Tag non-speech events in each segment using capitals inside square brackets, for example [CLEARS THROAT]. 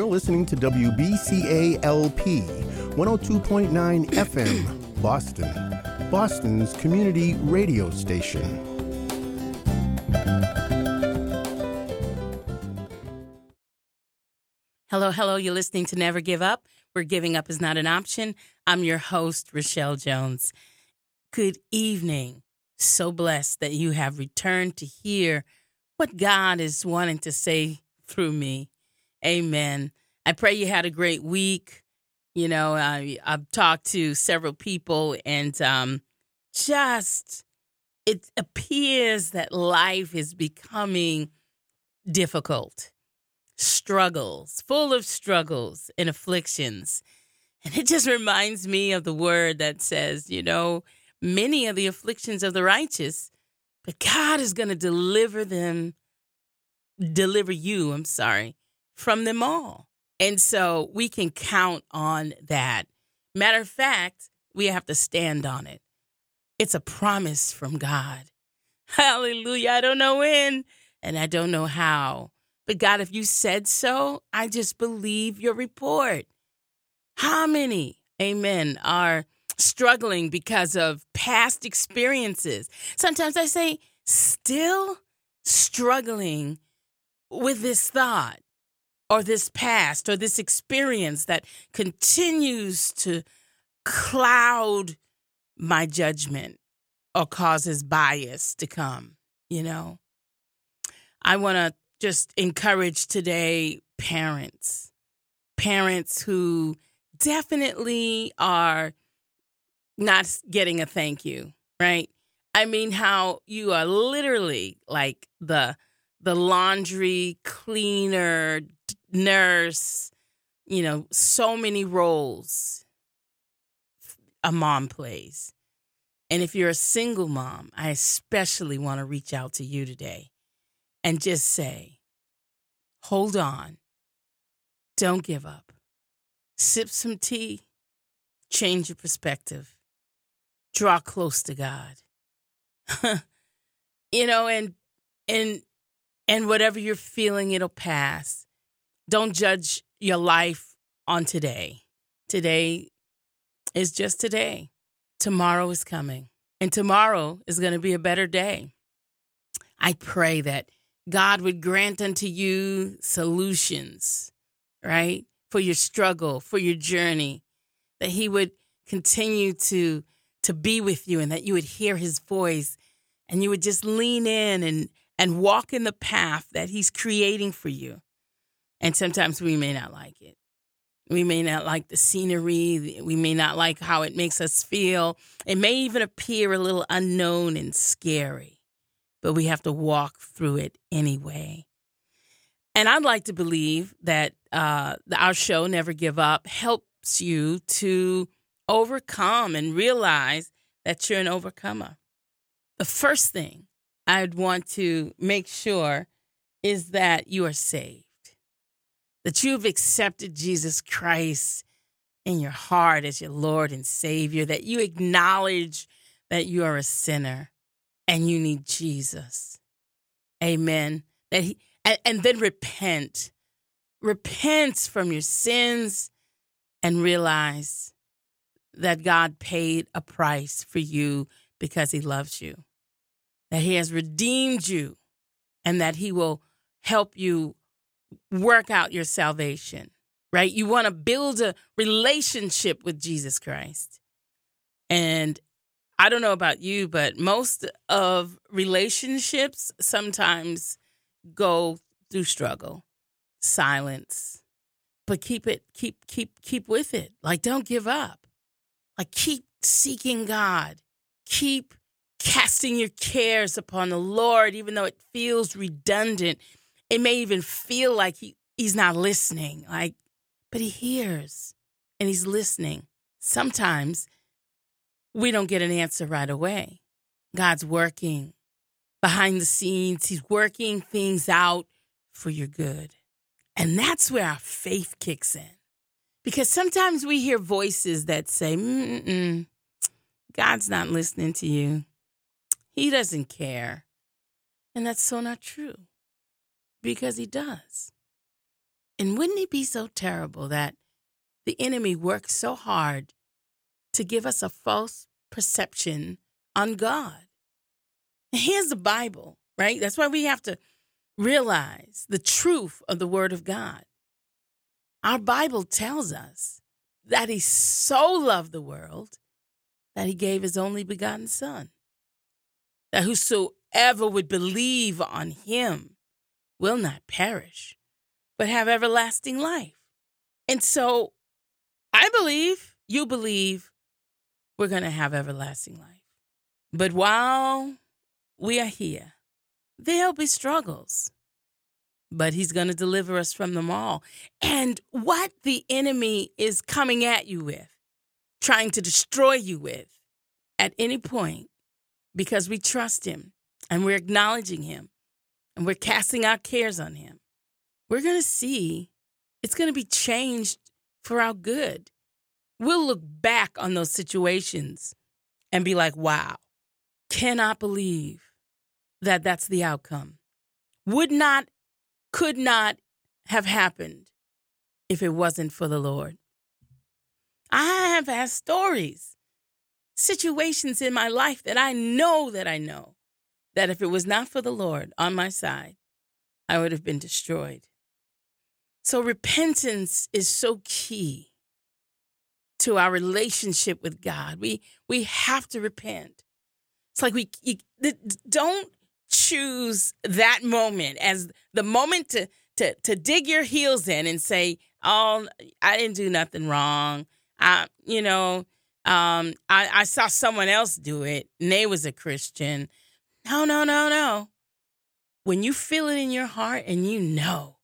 You're listening to WBCA LP 102.9 [COUGHS] FM, Boston, Boston's community radio station. Hello, hello. You're listening to Never Give Up, where giving up is not an option. I'm your host, Rochelle Jones. Good evening. So blessed that you have returned to hear what God is wanting to say through me. Amen. I pray you had a great week. You know, I, I've talked to several people, and um, just it appears that life is becoming difficult, struggles, full of struggles and afflictions. And it just reminds me of the word that says, you know, many of the afflictions of the righteous, but God is going to deliver them, deliver you, I'm sorry, from them all. And so we can count on that. Matter of fact, we have to stand on it. It's a promise from God. [LAUGHS] Hallelujah. I don't know when and I don't know how. But God, if you said so, I just believe your report. How many, amen, are struggling because of past experiences? Sometimes I say, still struggling with this thought or this past or this experience that continues to cloud my judgment or causes bias to come, you know. I want to just encourage today parents, parents who definitely are not getting a thank you, right? I mean how you are literally like the the laundry cleaner, nurse, you know, so many roles a mom plays. And if you're a single mom, I especially want to reach out to you today and just say, hold on. Don't give up. Sip some tea. Change your perspective. Draw close to God. [LAUGHS] you know, and and and whatever you're feeling, it'll pass. Don't judge your life on today. Today is just today. Tomorrow is coming, and tomorrow is going to be a better day. I pray that God would grant unto you solutions, right? For your struggle, for your journey, that He would continue to to be with you and that you would hear his voice and you would just lean in and and walk in the path that He's creating for you. And sometimes we may not like it. We may not like the scenery. We may not like how it makes us feel. It may even appear a little unknown and scary, but we have to walk through it anyway. And I'd like to believe that uh, our show, Never Give Up, helps you to overcome and realize that you're an overcomer. The first thing I'd want to make sure is that you are saved, that you've accepted Jesus Christ in your heart as your Lord and Savior, that you acknowledge that you are a sinner and you need Jesus. Amen. That he, and, and then repent. Repent from your sins and realize that God paid a price for you because he loves you that He has redeemed you and that He will help you work out your salvation, right? You want to build a relationship with Jesus Christ. And I don't know about you, but most of relationships sometimes go through struggle, silence. But keep it, keep, keep, keep with it. Like, don't give up. Like, keep seeking God. Keep casting your cares upon the Lord, even though it feels redundant. It may even feel like he, he's not listening, like, but he hears and he's listening. Sometimes we don't get an answer right away. God's working behind the scenes, he's working things out for your good. And that's where our faith kicks in. Because sometimes we hear voices that say, Mm-mm, God's not listening to you. He doesn't care. And that's so not true because he does. And wouldn't it be so terrible that the enemy works so hard to give us a false perception on God? Here's the Bible, right? That's why we have to realize the truth of the Word of God. Our Bible tells us that He so loved the world that He gave His only begotten Son, that whosoever would believe on Him will not perish, but have everlasting life. And so I believe, you believe, we're going to have everlasting life. But while we are here, there'll be struggles, but He's going to deliver us from them all. And what the enemy is coming at you with, trying to destroy you with at any point, because we trust Him and we're acknowledging Him and we're casting our cares on Him, we're going to see it's going to be changed for our good. We'll look back on those situations and be like, wow, cannot believe that that's the outcome. Would not, could not have happened if it wasn't for the Lord. I have had stories, situations in my life that I know that I know that if it was not for the Lord on my side, I would have been destroyed. So repentance is so key to our relationship with God. We we have to repent. It's like we you, don't choose that moment as the moment to to to dig your heels in and say, "Oh, I didn't do nothing wrong." I, you know, um, I, I saw someone else do it, and they was a Christian. No, no, no, no. When you feel it in your heart and you know,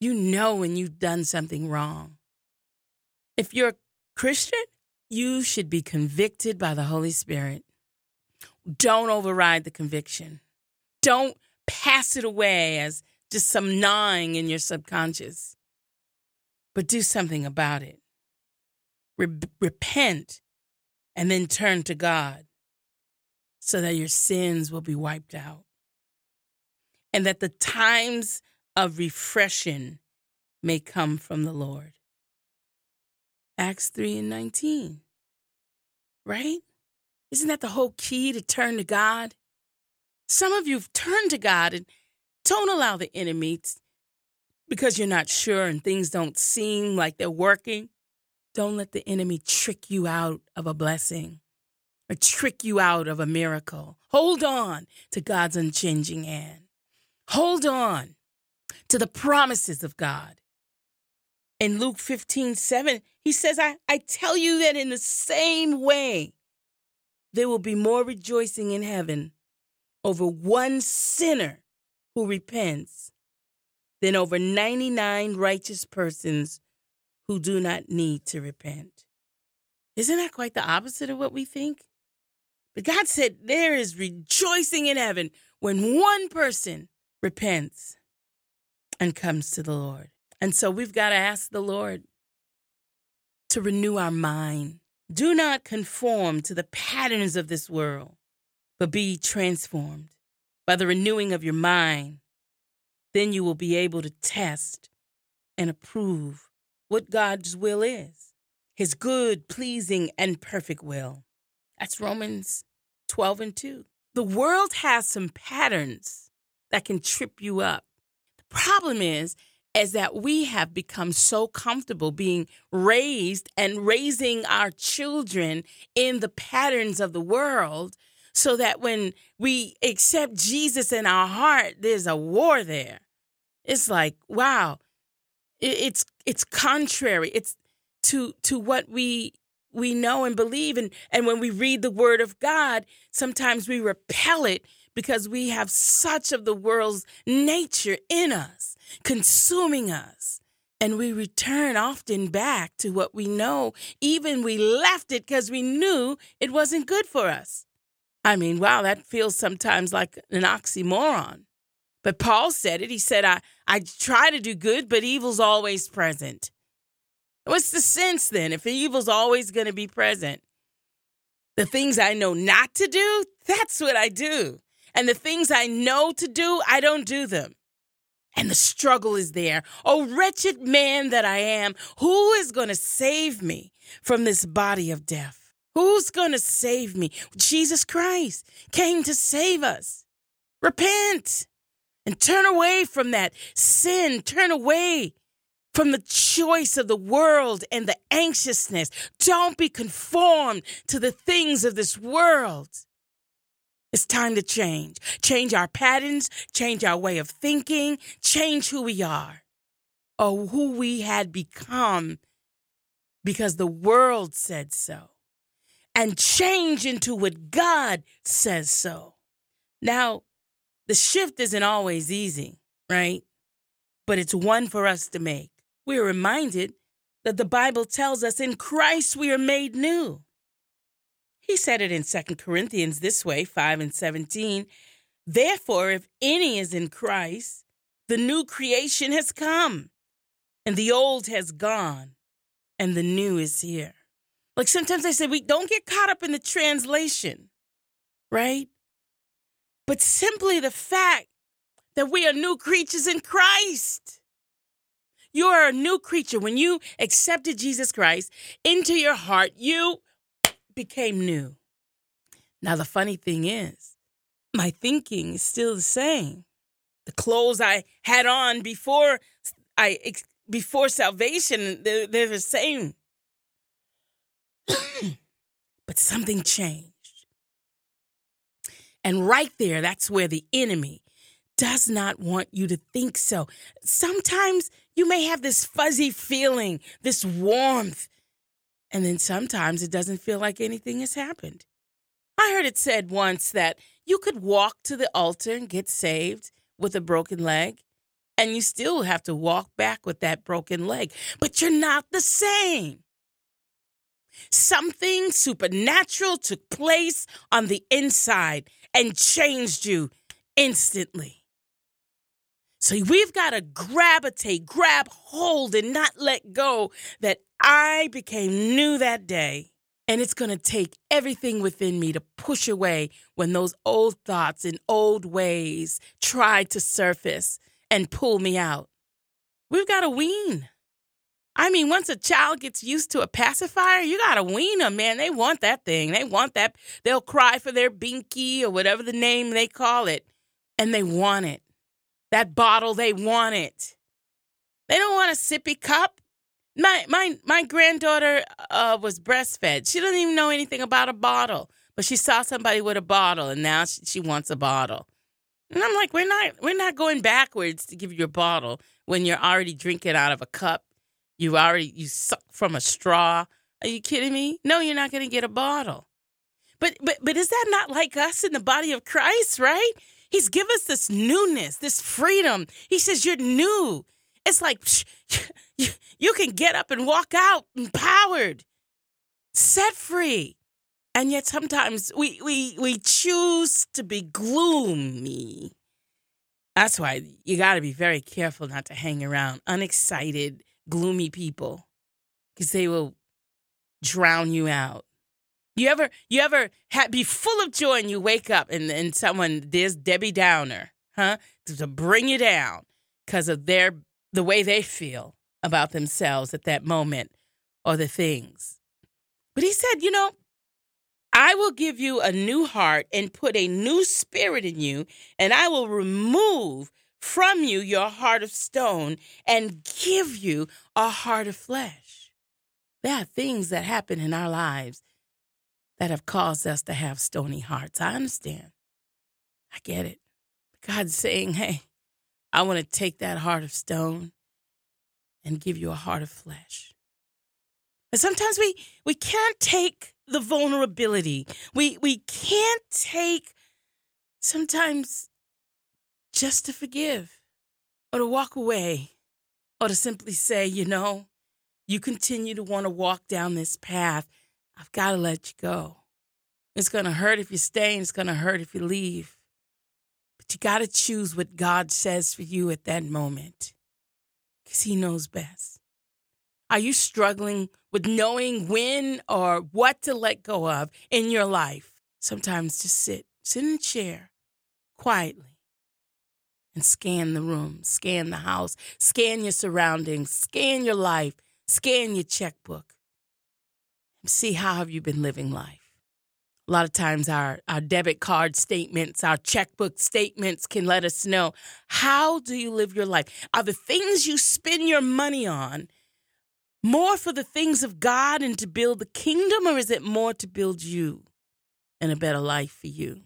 you know when you've done something wrong. If you're a Christian, you should be convicted by the Holy Spirit. Don't override the conviction. Don't pass it away as just some gnawing in your subconscious, but do something about it. Re- repent and then turn to God so that your sins will be wiped out. And that the times of refreshing may come from the Lord. Acts 3 and 19. Right? Isn't that the whole key to turn to God? Some of you've turned to God and don't allow the enemy because you're not sure and things don't seem like they're working. Don't let the enemy trick you out of a blessing or trick you out of a miracle. Hold on to God's unchanging hand. Hold on to the promises of God. In Luke 15, 7, he says, I, I tell you that in the same way, there will be more rejoicing in heaven over one sinner who repents than over 99 righteous persons who do not need to repent. Isn't that quite the opposite of what we think? But God said there is rejoicing in heaven when one person repents and comes to the Lord. And so we've got to ask the Lord to renew our mind. Do not conform to the patterns of this world, but be transformed by the renewing of your mind. Then you will be able to test and approve what God's will is his good, pleasing, and perfect will. That's Romans 12 and 2. The world has some patterns that can trip you up. The problem is, is that we have become so comfortable being raised and raising our children in the patterns of the world so that when we accept Jesus in our heart, there's a war there. It's like, wow, it's it's contrary. It's to to what we we know and believe and and when we read the word of God, sometimes we repel it because we have such of the world's nature in us, consuming us. And we return often back to what we know, even we left it because we knew it wasn't good for us. I mean, wow, that feels sometimes like an oxymoron. But Paul said it. He said, I, I try to do good, but evil's always present. What's the sense then if evil's always going to be present? The things I know not to do, that's what I do. And the things I know to do, I don't do them. And the struggle is there. Oh, wretched man that I am, who is going to save me from this body of death? Who's going to save me? Jesus Christ came to save us. Repent and turn away from that sin. Turn away from the choice of the world and the anxiousness. Don't be conformed to the things of this world. It's time to change. Change our patterns, change our way of thinking, change who we are or who we had become because the world said so, and change into what God says so. Now, the shift isn't always easy, right? But it's one for us to make. We are reminded that the Bible tells us in Christ we are made new. He said it in 2 Corinthians this way 5 and 17. Therefore, if any is in Christ, the new creation has come, and the old has gone, and the new is here. Like sometimes I say, we don't get caught up in the translation, right? But simply the fact that we are new creatures in Christ. You are a new creature. When you accepted Jesus Christ into your heart, you became new. Now, the funny thing is, my thinking is still the same. The clothes I had on before I before salvation, they're, they're the same. [COUGHS] but something changed. And right there, that's where the enemy does not want you to think so. Sometimes you may have this fuzzy feeling, this warmth, and then sometimes it doesn't feel like anything has happened. I heard it said once that you could walk to the altar and get saved with a broken leg, and you still have to walk back with that broken leg, but you're not the same. Something supernatural took place on the inside and changed you instantly. So we've got to gravitate, grab hold, and not let go that I became new that day. And it's going to take everything within me to push away when those old thoughts and old ways try to surface and pull me out. We've got to wean. I mean, once a child gets used to a pacifier, you got to wean them, man. They want that thing. They want that. They'll cry for their binky or whatever the name they call it. And they want it. That bottle, they want it. They don't want a sippy cup. My my my granddaughter uh, was breastfed. She doesn't even know anything about a bottle, but she saw somebody with a bottle, and now she, she wants a bottle. And I'm like, we're not we're not going backwards to give you a bottle when you're already drinking out of a cup. You already you suck from a straw. Are you kidding me? No, you're not going to get a bottle. But but but is that not like us in the body of Christ, right? He's given us this newness, this freedom. He says you're new. It's like psh, [LAUGHS] you, you can get up and walk out empowered, set free. And yet sometimes we, we, we choose to be gloomy. That's why you got to be very careful not to hang around unexcited, gloomy people because they will drown you out. You ever you ever ha- be full of joy and you wake up and, and someone there's Debbie Downer, huh? To, to bring you down because of their the way they feel about themselves at that moment or the things. But he said, you know, I will give you a new heart and put a new spirit in you, and I will remove from you your heart of stone and give you a heart of flesh. There are things that happen in our lives that have caused us to have stony hearts. I understand. I get it. God's saying, hey, I want to take that heart of stone and give you a heart of flesh. And sometimes we, we can't take the vulnerability. We, we can't take sometimes just to forgive or to walk away or to simply say, you know, you continue to want to walk down this path. I've got to let you go. It's going to hurt if you stay and it's going to hurt if you leave. But you got to choose what God says for you at that moment because He knows best. Are you struggling with knowing when or what to let go of in your life? Sometimes just sit, sit in a chair quietly and scan the room, scan the house, scan your surroundings, scan your life, scan your checkbook. And See how have you been living life? A lot of times our, our debit card statements, our checkbook statements can let us know how do you live your life? Are the things you spend your money on more for the things of God and to build the kingdom, or is it more to build you and a better life for you?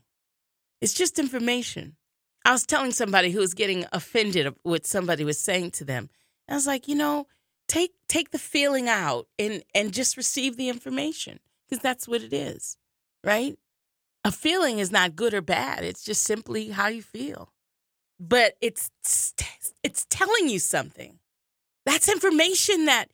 It's just information. I was telling somebody who was getting offended what somebody was saying to them. I was like, you know, take take the feeling out and and just receive the information because that's what it is, right? A feeling is not good or bad. It's just simply how you feel. But it's it's telling you something. That's information that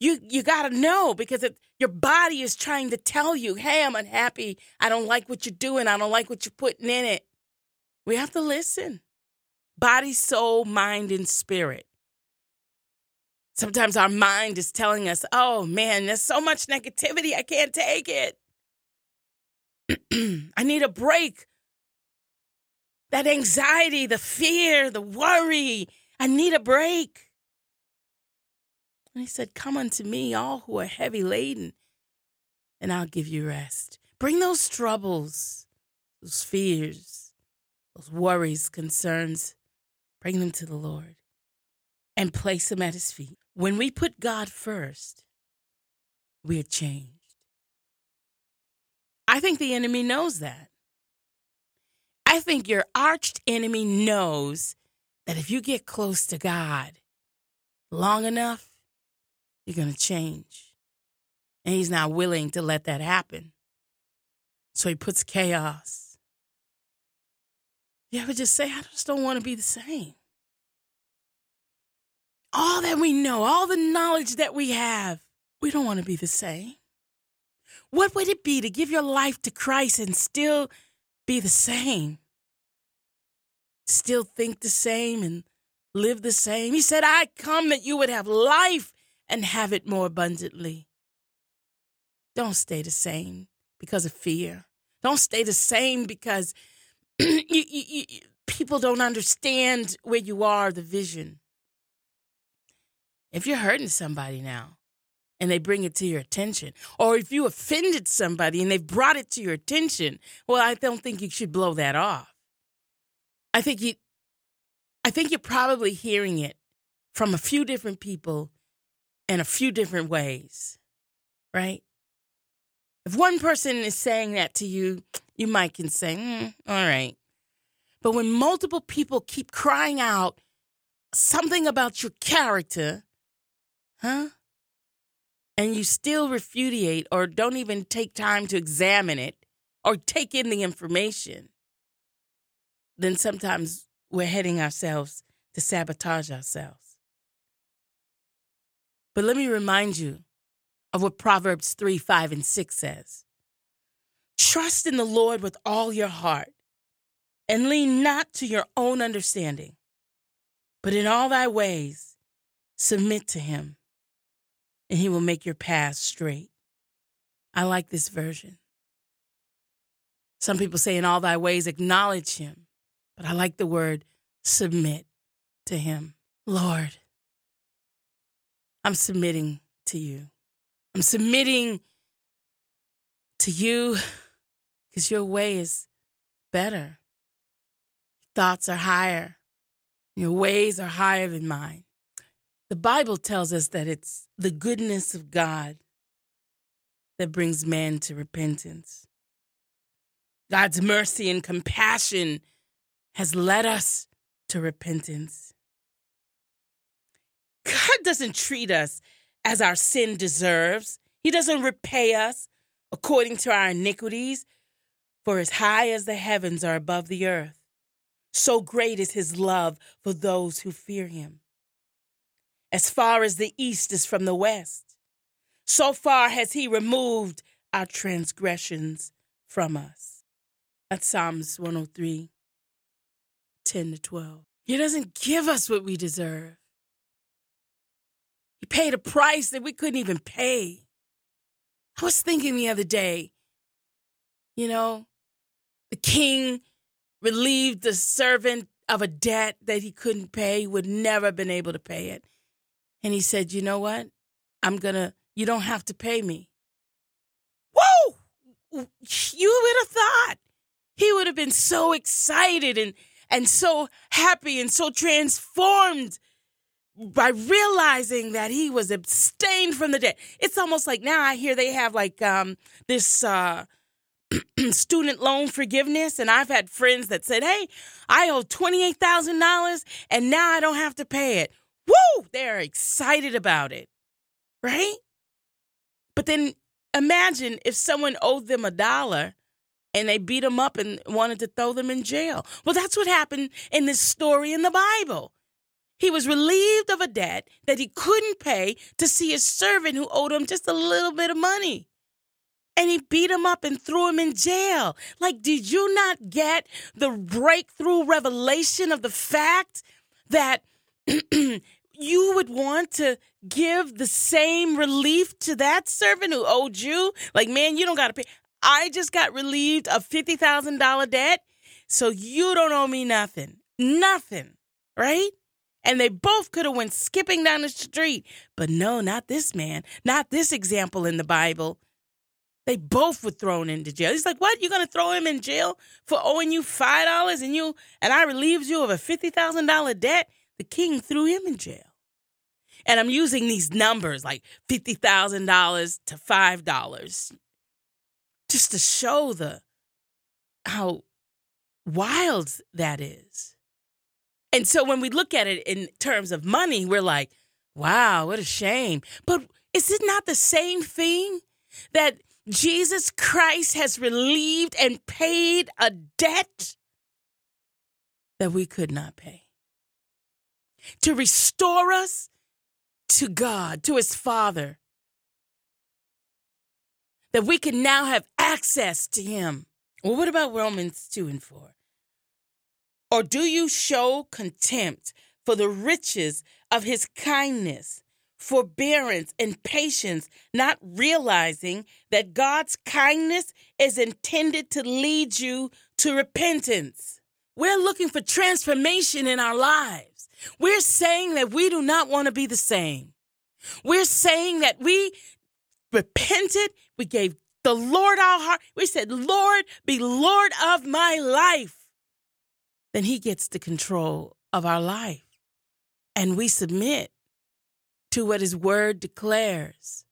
you you got to know because it, your body is trying to tell you, "Hey, I'm unhappy. I don't like what you're doing. I don't like what you're putting in it." We have to listen. Body, soul, mind, and spirit. Sometimes our mind is telling us, "Oh man, there's so much negativity. I can't take it. [CLEARS THROAT] I need a break." That anxiety, the fear, the worry. I need a break. And he said, Come unto me, all who are heavy laden, and I'll give you rest. Bring those troubles, those fears, those worries, concerns, bring them to the Lord and place them at his feet. When we put God first, we are changed. I think the enemy knows that. I think your arch enemy knows that if you get close to God long enough, you're going to change. And he's not willing to let that happen. So he puts chaos. You ever just say, I just don't want to be the same? All that we know, all the knowledge that we have, we don't want to be the same. What would it be to give your life to Christ and still be the same? Still think the same and live the same? He said, I come that you would have life and have it more abundantly. Don't stay the same because of fear. Don't stay the same because [CLEARS THROAT] you, you, you, people don't understand where you are, the vision. If you're hurting somebody now and they bring it to your attention, or if you offended somebody and they've brought it to your attention, well, I don't think you should blow that off. I think you, I think you're probably hearing it from a few different people in a few different ways, right? If one person is saying that to you, you might can say, mm, all right. But when multiple people keep crying out something about your character, huh? And you still repudiate or don't even take time to examine it or take in the information, then sometimes we're heading ourselves to sabotage ourselves. But let me remind you of what Proverbs 3 5 and 6 says Trust in the Lord with all your heart and lean not to your own understanding, but in all thy ways submit to him, and he will make your paths straight. I like this version. Some people say, in all thy ways acknowledge him, but I like the word submit to him. Lord, I'm submitting to you. I'm submitting to you because your way is better. Thoughts are higher. Your ways are higher than mine. The Bible tells us that it's the goodness of God that brings man to repentance. God's mercy and compassion has led us to repentance. God doesn't treat us as our sin deserves. He doesn't repay us according to our iniquities. For as high as the heavens are above the earth, so great is his love for those who fear him. As far as the east is from the west, so far has he removed our transgressions from us. That's Psalms 103, 10 to 12. He doesn't give us what we deserve. He paid a price that we couldn't even pay. I was thinking the other day, you know, the king relieved the servant of a debt that he couldn't pay, would never have been able to pay it. And he said, You know what? I'm going to, you don't have to pay me. Whoa! You would have thought he would have been so excited and, and so happy and so transformed by realizing that he was abstained from the debt. It's almost like now I hear they have like um, this uh, [CLEARS THROAT] student loan forgiveness. And I've had friends that said, Hey, I owe $28,000 and now I don't have to pay it. Woo! They're excited about it, right? But then imagine if someone owed them a dollar and they beat them up and wanted to throw them in jail. Well, that's what happened in this story in the Bible. He was relieved of a debt that he couldn't pay to see a servant who owed him just a little bit of money. And he beat him up and threw him in jail. Like, did you not get the breakthrough revelation of the fact that [CLEARS THROAT] you would want to give the same relief to that servant who owed you? Like, man, you don't got to pay. I just got relieved of $50,000 debt, so you don't owe me nothing. Nothing, right? And they both could have went skipping down the street. But no not this man. Not this example in the bible. They both were thrown into jail. He's like what? You're going to throw him in jail for owing you five dollars and you and i relieved you of a $50000 debt? The king threw him in jail. And i'm using these numbers like $50000 to $5 just to show the how wild that is and so when we look at it in terms of money, we're like, wow, what a shame. But is it not the same thing that Jesus Christ has relieved and paid a debt that we could not pay? To restore us to God, to his Father, that we can now have access to him. Well, what about Romans 2 and 4? Or do you show contempt for the riches of his kindness, forbearance, and patience, not realizing that God's kindness is intended to lead you to repentance? We're looking for transformation in our lives. We're saying that we do not want to be the same. We're saying that we repented, we gave the Lord our heart. We said, Lord, be Lord of my life then He gets the control of our life. And we submit to what His Word declares.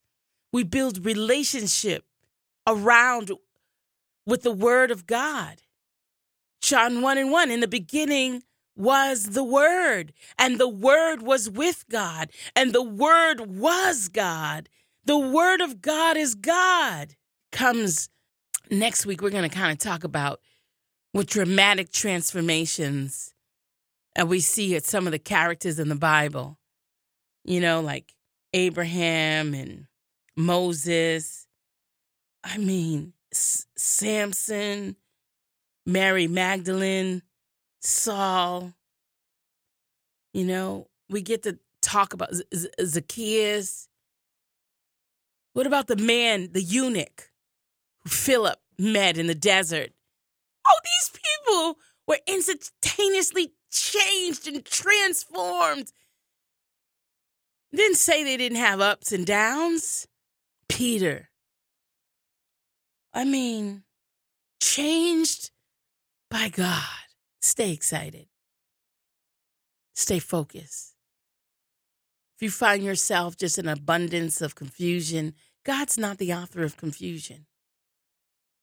We build relationship around with the Word of God. John 1 and 1 in the beginning was the Word, and the Word was with God, and the Word was God. The Word of God is God. Comes next week, we're going to kind of talk about with dramatic transformations. And we see it some of the characters in the bible. You know like abraham and moses. I mean S- samson mary magdalene saul. You know we get to talk about Z- Z- zacchaeus. What about the man the eunuch who philip met in the desert Oh, these people were instantaneously changed and transformed. Didn't say they didn't have ups and downs. Peter. I mean, changed by God. Stay excited. Stay focused. If you find yourself just in abundance of confusion, God's not the author of confusion.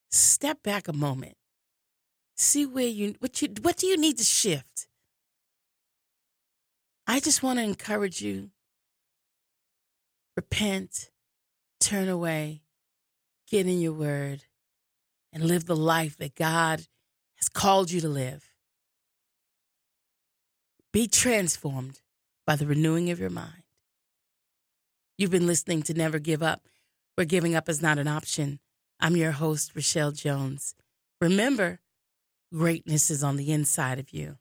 Step back a moment see where you what you what do you need to shift? I just want to encourage you. Repent turn away get in your word and live the life that god has called you to live. Be transformed by the renewing of your mind. You've been listening to never give up where giving up is not an option. I'm your host rochelle jones. Remember Greatness is on the inside of you.